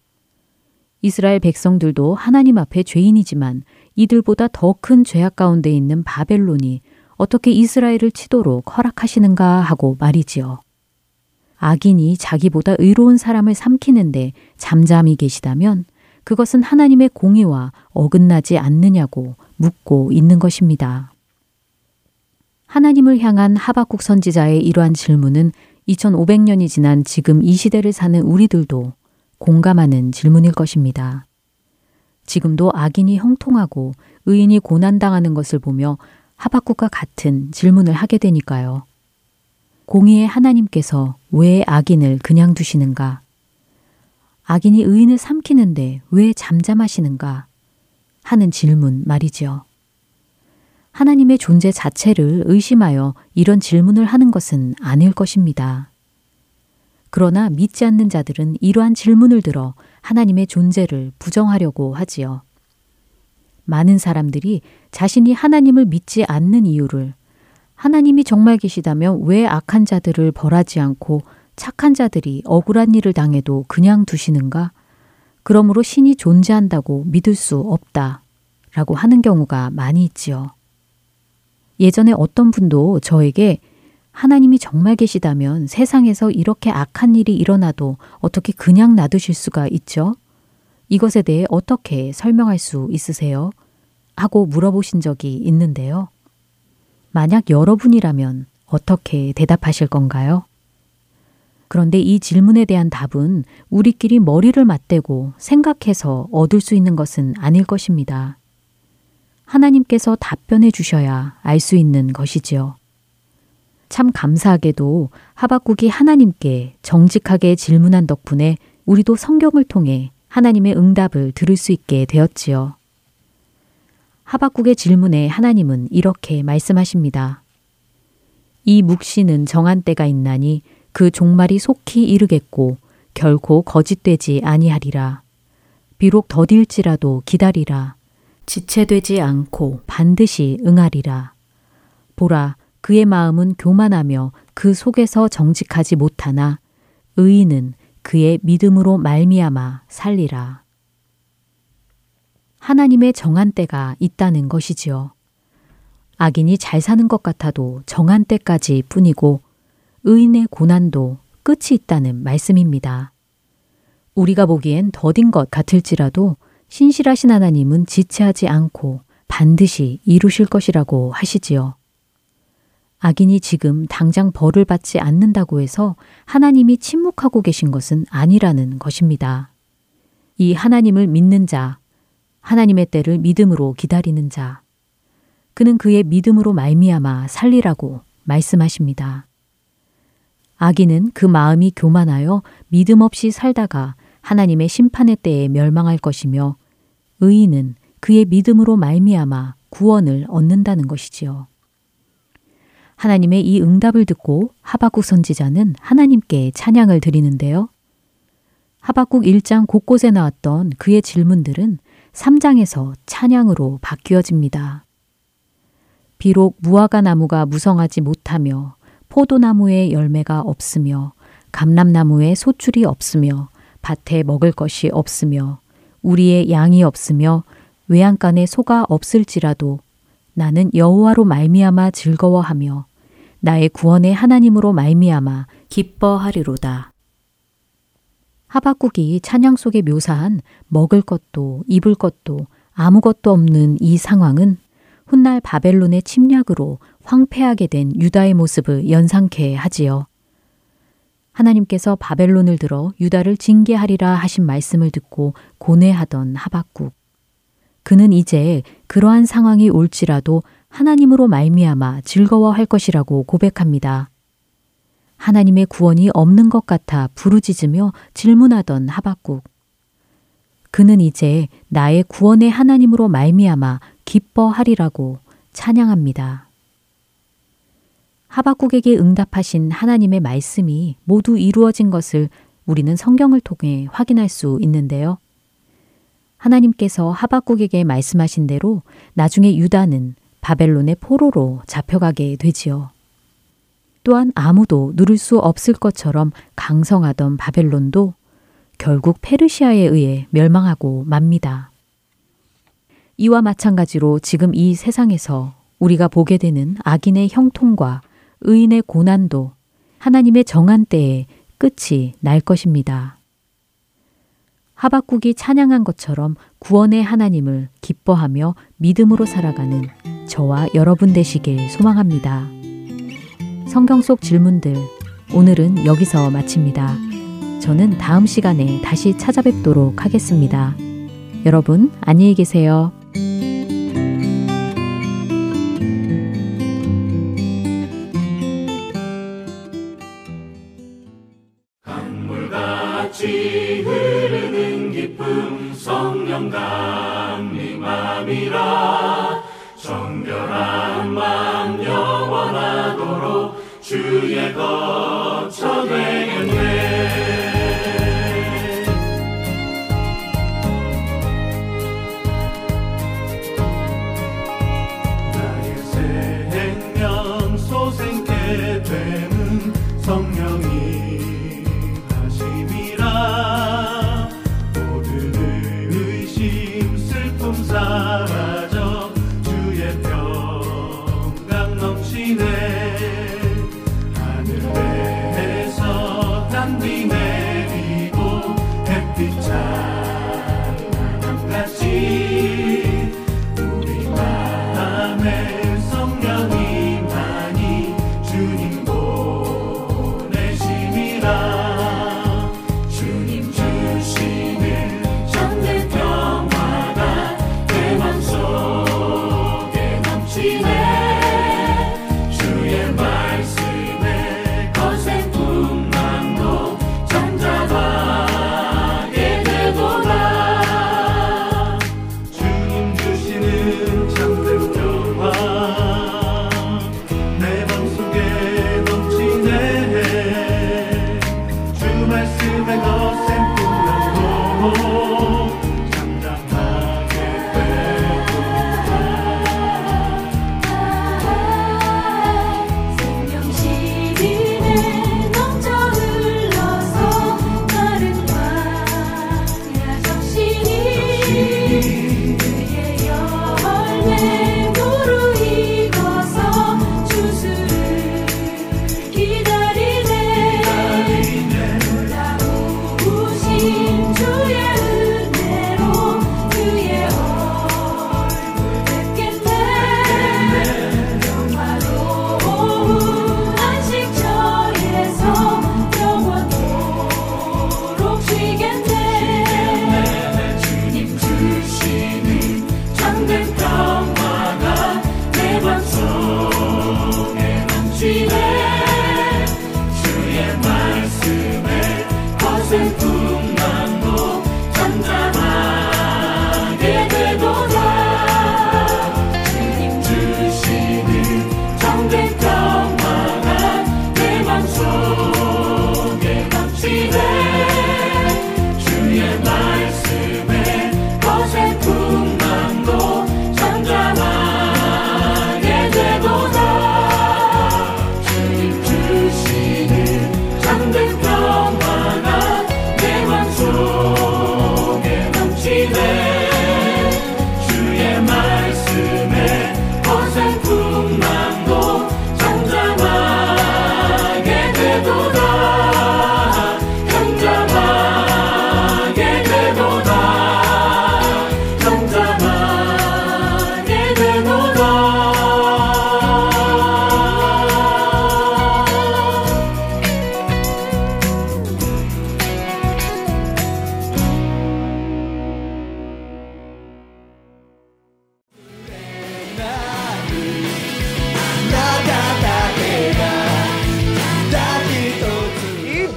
이스라엘 백성들도 하나님 앞에 죄인이지만 이들보다 더 큰 죄악 가운데 있는 바벨론이 어떻게 이스라엘을 치도록 허락하시는가 하고 말이지요. 악인이 자기보다 의로운 사람을 삼키는데 잠잠히 계시다면 그것은 하나님의 공의와 어긋나지 않느냐고 묻고 있는 것입니다. 하나님을 향한 하박국 선지자의 이러한 질문은 2500년이 지난 지금 이 시대를 사는 우리들도 공감하는 질문일 것입니다. 지금도 악인이 형통하고 의인이 고난당하는 것을 보며 하박국과 같은 질문을 하게 되니까요. 공의의 하나님께서 왜 악인을 그냥 두시는가? 악인이 의인을 삼키는데 왜 잠잠하시는가? 하는 질문 말이지요. 하나님의 존재 자체를 의심하여 이런 질문을 하는 것은 아닐 것입니다. 그러나 믿지 않는 자들은 이러한 질문을 들어 하나님의 존재를 부정하려고 하지요. 많은 사람들이 자신이 하나님을 믿지 않는 이유를 하나님이 정말 계시다면 왜 악한 자들을 벌하지 않고 착한 자들이 억울한 일을 당해도 그냥 두시는가? 그러므로 신이 존재한다고 믿을 수 없다. 라고 하는 경우가 많이 있지요. 예전에 어떤 분도 저에게 하나님이 정말 계시다면 세상에서 이렇게 악한 일이 일어나도 어떻게 그냥 놔두실 수가 있죠? 이것에 대해 어떻게 설명할 수 있으세요? 하고 물어보신 적이 있는데요. 만약 여러분이라면 어떻게 대답하실 건가요? 그런데 이 질문에 대한 답은 우리끼리 머리를 맞대고 생각해서 얻을 수 있는 것은 아닐 것입니다. 하나님께서 답변해 주셔야 알 수 있는 것이지요. 참 감사하게도 하박국이 하나님께 정직하게 질문한 덕분에 우리도 성경을 통해 하나님의 응답을 들을 수 있게 되었지요. 하박국의 질문에 하나님은 이렇게 말씀하십니다. 이 묵시는 정한 때가 있나니 그 종말이 속히 이르겠고 결코 거짓되지 아니하리라. 비록 더딜지라도 기다리라. 지체되지 않고 반드시 응하리라. 보라, 그의 마음은 교만하며 그 속에서 정직하지 못하나 의인은 그의 믿음으로 말미암아 살리라. 하나님의 정한 때가 있다는 것이지요. 악인이 잘 사는 것 같아도 정한 때까지 뿐이고 의인의 고난도 끝이 있다는 말씀입니다. 우리가 보기엔 더딘 것 같을지라도 신실하신 하나님은 지체하지 않고 반드시 이루실 것이라고 하시지요. 악인이 지금 당장 벌을 받지 않는다고 해서 하나님이 침묵하고 계신 것은 아니라는 것입니다. 이 하나님을 믿는 자, 하나님의 때를 믿음으로 기다리는 자, 그는 그의 믿음으로 말미암아 살리라고 말씀하십니다. 악인은 그 마음이 교만하여 믿음 없이 살다가 하나님의 심판의 때에 멸망할 것이며 의인은 그의 믿음으로 말미암아 구원을 얻는다는 것이지요. 하나님의 이 응답을 듣고 하박국 선지자는 하나님께 찬양을 드리는데요. 하박국 1장 곳곳에 나왔던 그의 질문들은 3장에서 찬양으로 바뀌어집니다. 비록 무화과 나무가 무성하지 못하며 포도나무에 열매가 없으며 감람나무에 소출이 없으며 밭에 먹을 것이 없으며 우리의 양이 없으며 외양간에 소가 없을지라도 나는 여호와로 말미암아 즐거워하며 나의 구원의 하나님으로 말미암아 기뻐하리로다. 하박국이 찬양 속에 묘사한 먹을 것도 입을 것도 아무것도 없는 이 상황은 훗날 바벨론의 침략으로 황폐하게 된 유다의 모습을 연상케 하지요. 하나님께서 바벨론을 들어 유다를 징계하리라 하신 말씀을 듣고 고뇌하던 하박국. 그는 이제 그러한 상황이 올지라도 하나님으로 말미암아 즐거워할 것이라고 고백합니다. 하나님의 구원이 없는 것 같아 부르짖으며 질문하던 하박국. 그는 이제 나의 구원의 하나님으로 말미암아 기뻐하리라고 찬양합니다. 하박국에게 응답하신 하나님의 말씀이 모두 이루어진 것을 우리는 성경을 통해 확인할 수 있는데요. 하나님께서 하박국에게 말씀하신 대로 나중에 유다는 바벨론의 포로로 잡혀가게 되지요. 또한 아무도 누를 수 없을 것처럼 강성하던 바벨론도 결국 페르시아에 의해 멸망하고 맙니다. 이와 마찬가지로 지금 이 세상에서 우리가 보게 되는 악인의 형통과 의인의 고난도 하나님의 정한 때에 끝이 날 것입니다. 하박국이 찬양한 것처럼 구원의 하나님을 기뻐하며 믿음으로 살아가는 저와 여러분 되시길 소망합니다. 성경 속 질문들 오늘은 여기서 마칩니다. 저는 다음 시간에 다시 찾아뵙도록 하겠습니다. 여러분 안녕히 계세요.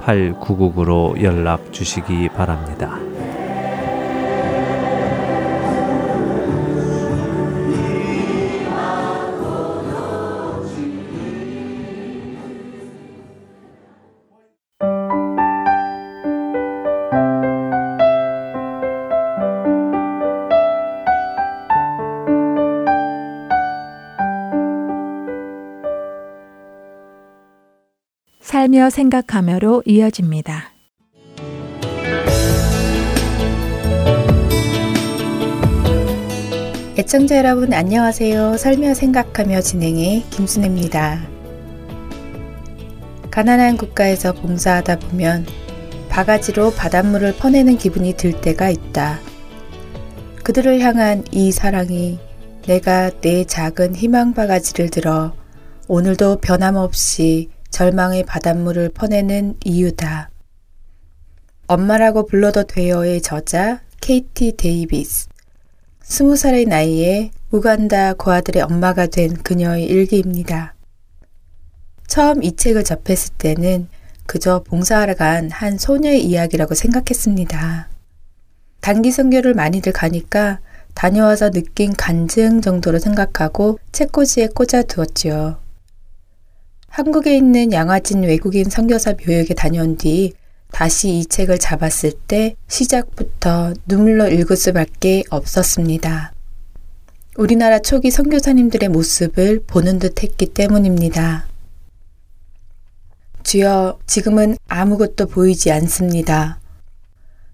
602-866-8999로 연락 주시기 바랍니다. 생각하며로 이어집니다. 애청자 여러분 안녕하세요. 살며 생각하며 진행의 김순혜입니다. 가난한 국가에서 봉사하다 보면 바가지로 바닷물을 퍼내는 기분이 들 때가 있다. 그들을 향한 이 사랑이 내가 내 작은 희망 바가지를 들어 오늘도 변함없이 절망의 바닷물을 퍼내는 이유다. 엄마라고 불러도 돼요의 저자 케이티 데이비스. 스무 살의 나이에 우간다 고아들의 엄마가 된 그녀의 일기입니다. 처음 이 책을 접했을 때는 그저 봉사하러 간 한 소녀의 이야기라고 생각했습니다. 단기 선교를 많이들 가니까 다녀와서 느낀 간증 정도로 생각하고 책꽂이에 꽂아두었지요. 한국에 있는 양화진 외국인 선교사 묘역에 다녀온 뒤 다시 이 책을 잡았을 때 시작부터 눈물로 읽을 수밖에 없었습니다. 우리나라 초기 선교사님들의 모습을 보는 듯 했기 때문입니다. 주여, 지금은 아무것도 보이지 않습니다.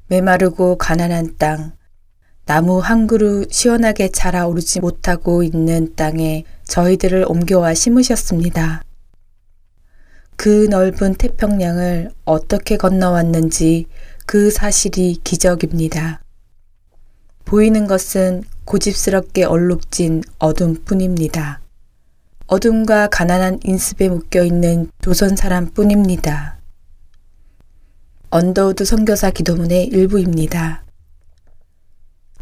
메마르고 가난한 땅, 나무 한 그루 시원하게 자라오르지 못하고 있는 땅에 저희들을 옮겨와 심으셨습니다. 그 넓은 태평양을 어떻게 건너왔는지 그 사실이 기적입니다. 보이는 것은 고집스럽게 얼룩진 어둠 뿐입니다. 어둠과 가난한 인습에 묶여 있는 조선 사람 뿐입니다. 언더우드 선교사 기도문의 일부입니다.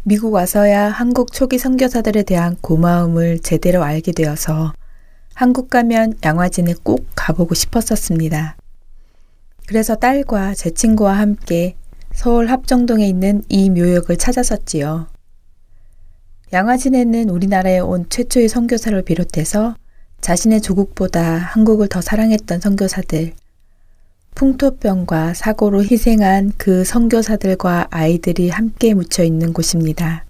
미국 와서야 한국 초기 선교사들에 대한 고마움을 제대로 알게 되어서 한국 가면 양화진에 꼭 가보고 싶었었습니다. 그래서 딸과 제 친구와 함께 서울 합정동에 있는 이 묘역을 찾았었지요. 양화진에는 우리나라에 온 최초의 선교사를 비롯해서 자신의 조국보다 한국을 더 사랑했던 선교사들, 풍토병과 사고로 희생한 그 선교사들과 아이들이 함께 묻혀 있는 곳입니다.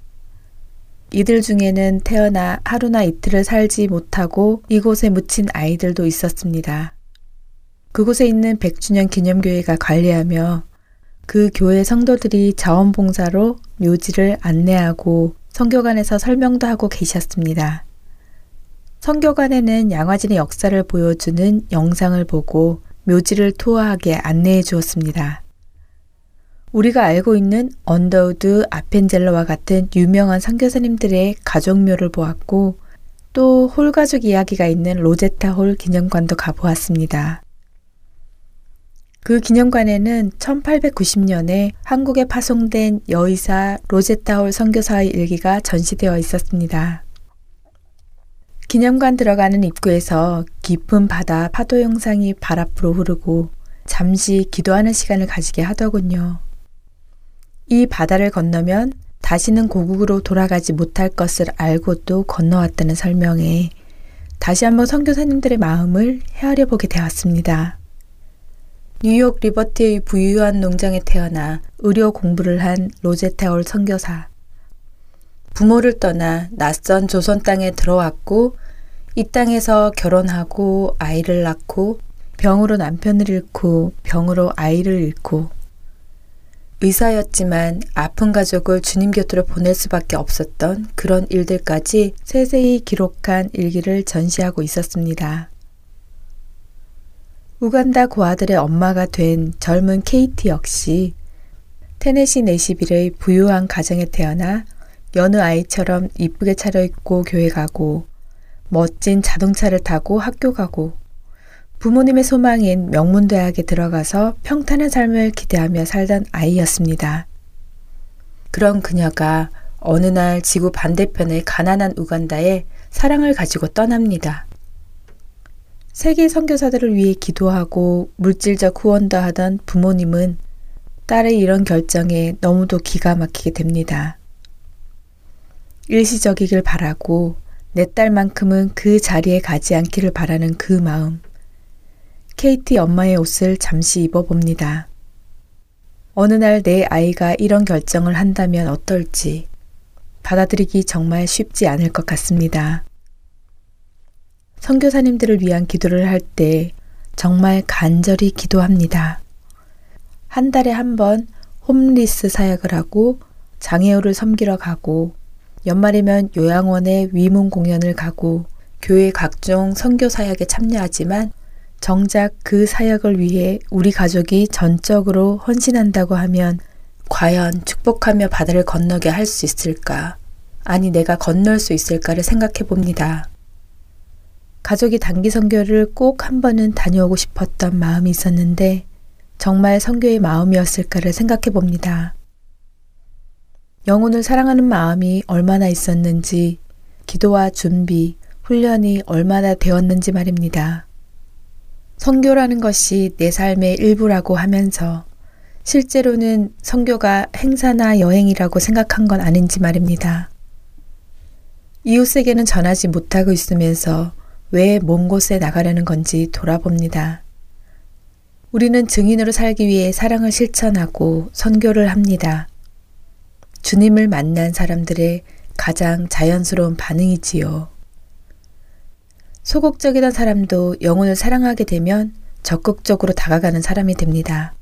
이들 중에는 태어나 하루나 이틀을 살지 못하고 이곳에 묻힌 아이들도 있었습니다. 그곳에 있는 백주년 기념교회가 관리하며 그 교회 성도들이 자원봉사로 묘지를 안내하고 성교관에서 설명도 하고 계셨습니다. 성교관에는 양화진의 역사를 보여주는 영상을 보고 묘지를 투어하게 안내해 주었습니다. 우리가 알고 있는 언더우드 아펜젤러와 같은 유명한 선교사님들의 가족묘를 보았고 또 홀가족 이야기가 있는 로제타 홀 기념관도 가보았습니다. 그 기념관에는 1890년에 한국에 파송된 여의사 로제타 홀 선교사의 일기가 전시되어 있었습니다. 기념관 들어가는 입구에서 깊은 바다 파도 영상이 발 앞으로 흐르고 잠시 기도하는 시간을 가지게 하더군요. 이 바다를 건너면 다시는 고국으로 돌아가지 못할 것을 알고도 건너왔다는 설명에 다시 한번 선교사님들의 마음을 헤아려 보게 되었습니다. 뉴욕 리버티의 부유한 농장에 태어나 의료 공부를 한 로제타올 선교사. 부모를 떠나 낯선 조선 땅에 들어왔고 이 땅에서 결혼하고 아이를 낳고 병으로 남편을 잃고 병으로 아이를 잃고 의사였지만 아픈 가족을 주님 곁으로 보낼 수밖에 없었던 그런 일들까지 세세히 기록한 일기를 전시하고 있었습니다. 우간다 고아들의 엄마가 된 젊은 케이티 역시 테네시 내시빌의 부유한 가정에 태어나 여느 아이처럼 이쁘게 차려입고 교회 가고 멋진 자동차를 타고 학교 가고 부모님의 소망인 명문대학에 들어가서 평탄한 삶을 기대하며 살던 아이였습니다. 그런 그녀가 어느 날 지구 반대편의 가난한 우간다에 사랑을 가지고 떠납니다. 세계 선교사들을 위해 기도하고 물질적 후원도 하던 부모님은 딸의 이런 결정에 너무도 기가 막히게 됩니다. 일시적이길 바라고 내 딸만큼은 그 자리에 가지 않기를 바라는 그 마음. 케이티 엄마의 옷을 잠시 입어봅니다. 어느 날 내 아이가 이런 결정을 한다면 어떨지 받아들이기 정말 쉽지 않을 것 같습니다. 선교사님들을 위한 기도를 할 때 정말 간절히 기도합니다. 한 달에 한 번 홈리스 사역을 하고 장애우를 섬기러 가고 연말이면 요양원에 위문 공연을 가고 교회 각종 선교 사역에 참여하지만 정작 그 사역을 위해 우리 가족이 전적으로 헌신한다고 하면 과연 축복하며 바다를 건너게 할 수 있을까? 아니, 내가 건널 수 있을까를 생각해 봅니다. 가족이 단기 선교를 꼭 한 번은 다녀오고 싶었던 마음이 있었는데 정말 선교의 마음이었을까를 생각해 봅니다. 영혼을 사랑하는 마음이 얼마나 있었는지, 기도와 준비, 훈련이 얼마나 되었는지 말입니다. 성교라는 것이 내 삶의 일부라고 하면서 실제로는 성교가 행사나 여행이라고 생각한 건 아닌지 말입니다. 이웃에게는 전하지 못하고 있으면서 왜 먼 곳에 나가려는 건지 돌아봅니다. 우리는 증인으로 살기 위해 사랑을 실천하고 선교를 합니다. 주님을 만난 사람들의 가장 자연스러운 반응이지요. 소극적이던 사람도 영혼을 사랑하게 되면 적극적으로 다가가는 사람이 됩니다.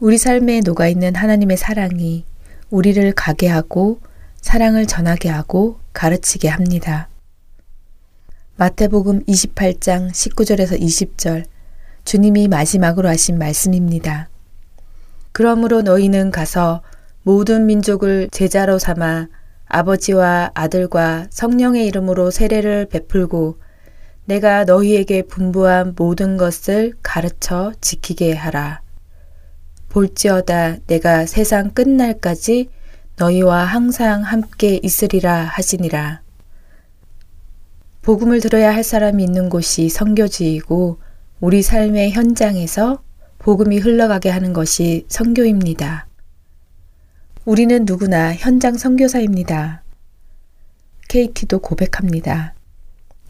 우리 삶에 녹아있는 하나님의 사랑이 우리를 가게 하고 사랑을 전하게 하고 가르치게 합니다. 마태복음 28장 19절에서 20절 주님이 마지막으로 하신 말씀입니다. 그러므로 너희는 가서 모든 민족을 제자로 삼아 아버지와 아들과 성령의 이름으로 세례를 베풀고 내가 너희에게 분부한 모든 것을 가르쳐 지키게 하라. 볼지어다 내가 세상 끝날까지 너희와 항상 함께 있으리라 하시니라. 복음을 들어야 할 사람이 있는 곳이 성교지이고 우리 삶의 현장에서 복음이 흘러가게 하는 것이 성교입니다. 우리는 누구나 현장 선교사입니다. KT도 고백합니다.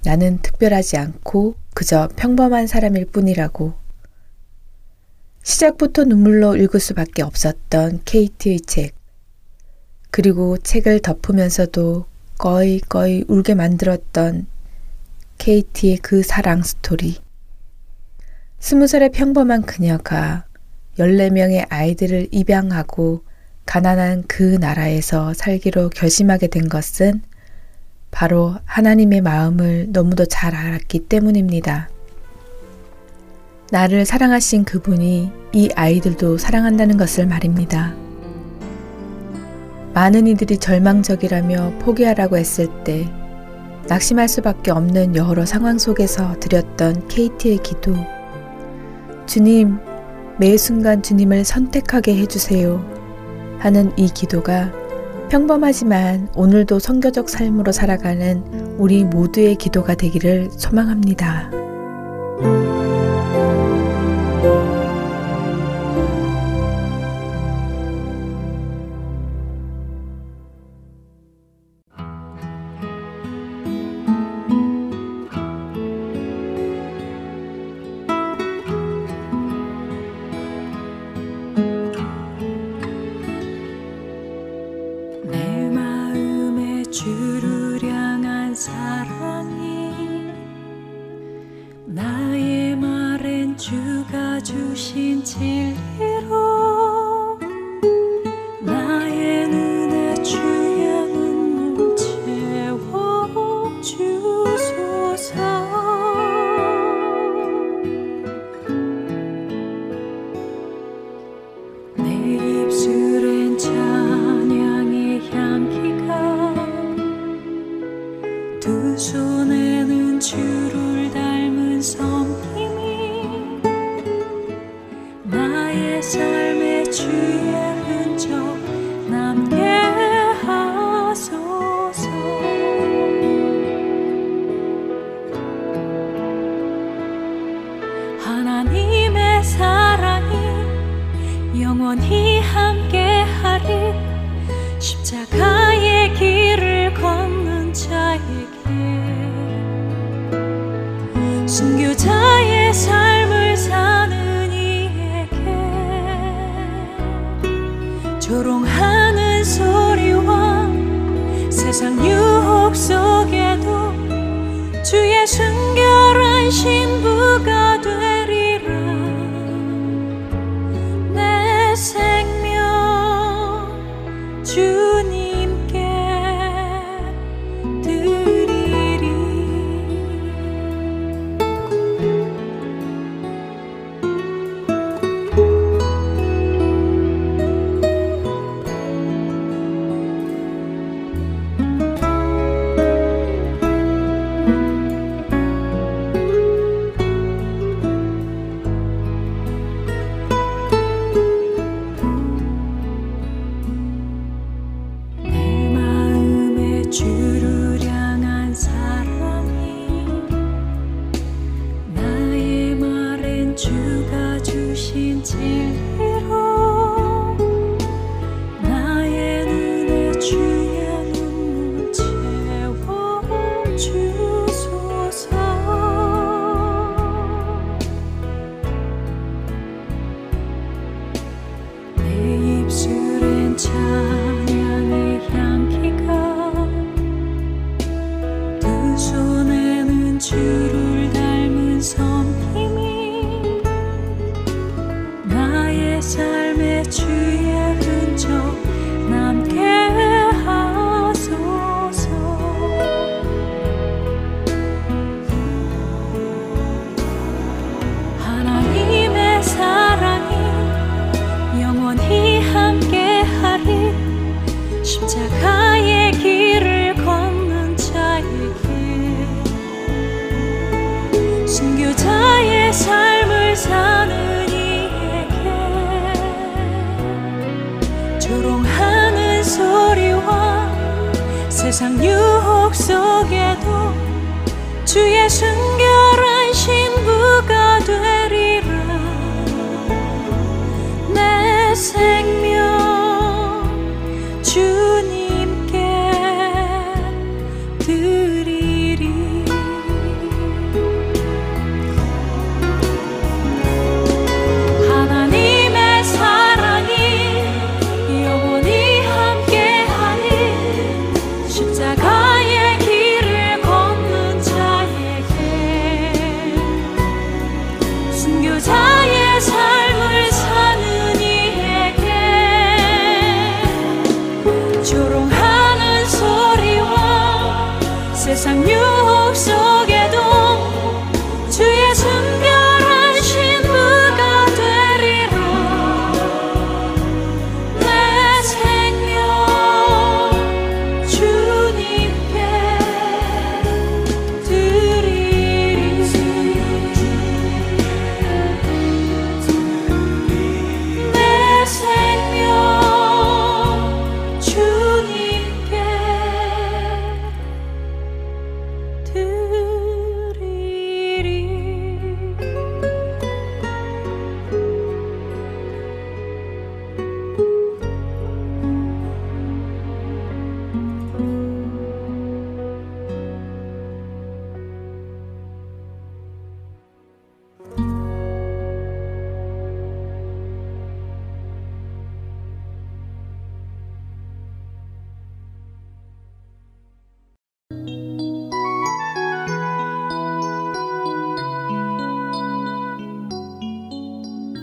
나는 특별하지 않고 그저 평범한 사람일 뿐이라고. 시작부터 눈물로 읽을 수밖에 없었던 KT의 책. 그리고 책을 덮으면서도 거의 거의 울게 만들었던 KT의 그 사랑 스토리. 스무 살의 평범한 그녀가 14명의 아이들을 입양하고 가난한 그 나라에서 살기로 결심하게 된 것은 바로 하나님의 마음을 너무도 잘 알았기 때문입니다. 나를 사랑하신 그분이 이 아이들도 사랑한다는 것을 말입니다. 많은 이들이 절망적이라며 포기하라고 했을 때 낙심할 수밖에 없는 여러 상황 속에서 드렸던 KT의 기도. 주님, 매 순간 주님을 선택하게 해주세요. 하는 이 기도가 평범하지만 오늘도 성교적 삶으로 살아가는 우리 모두의 기도가 되기를 소망합니다.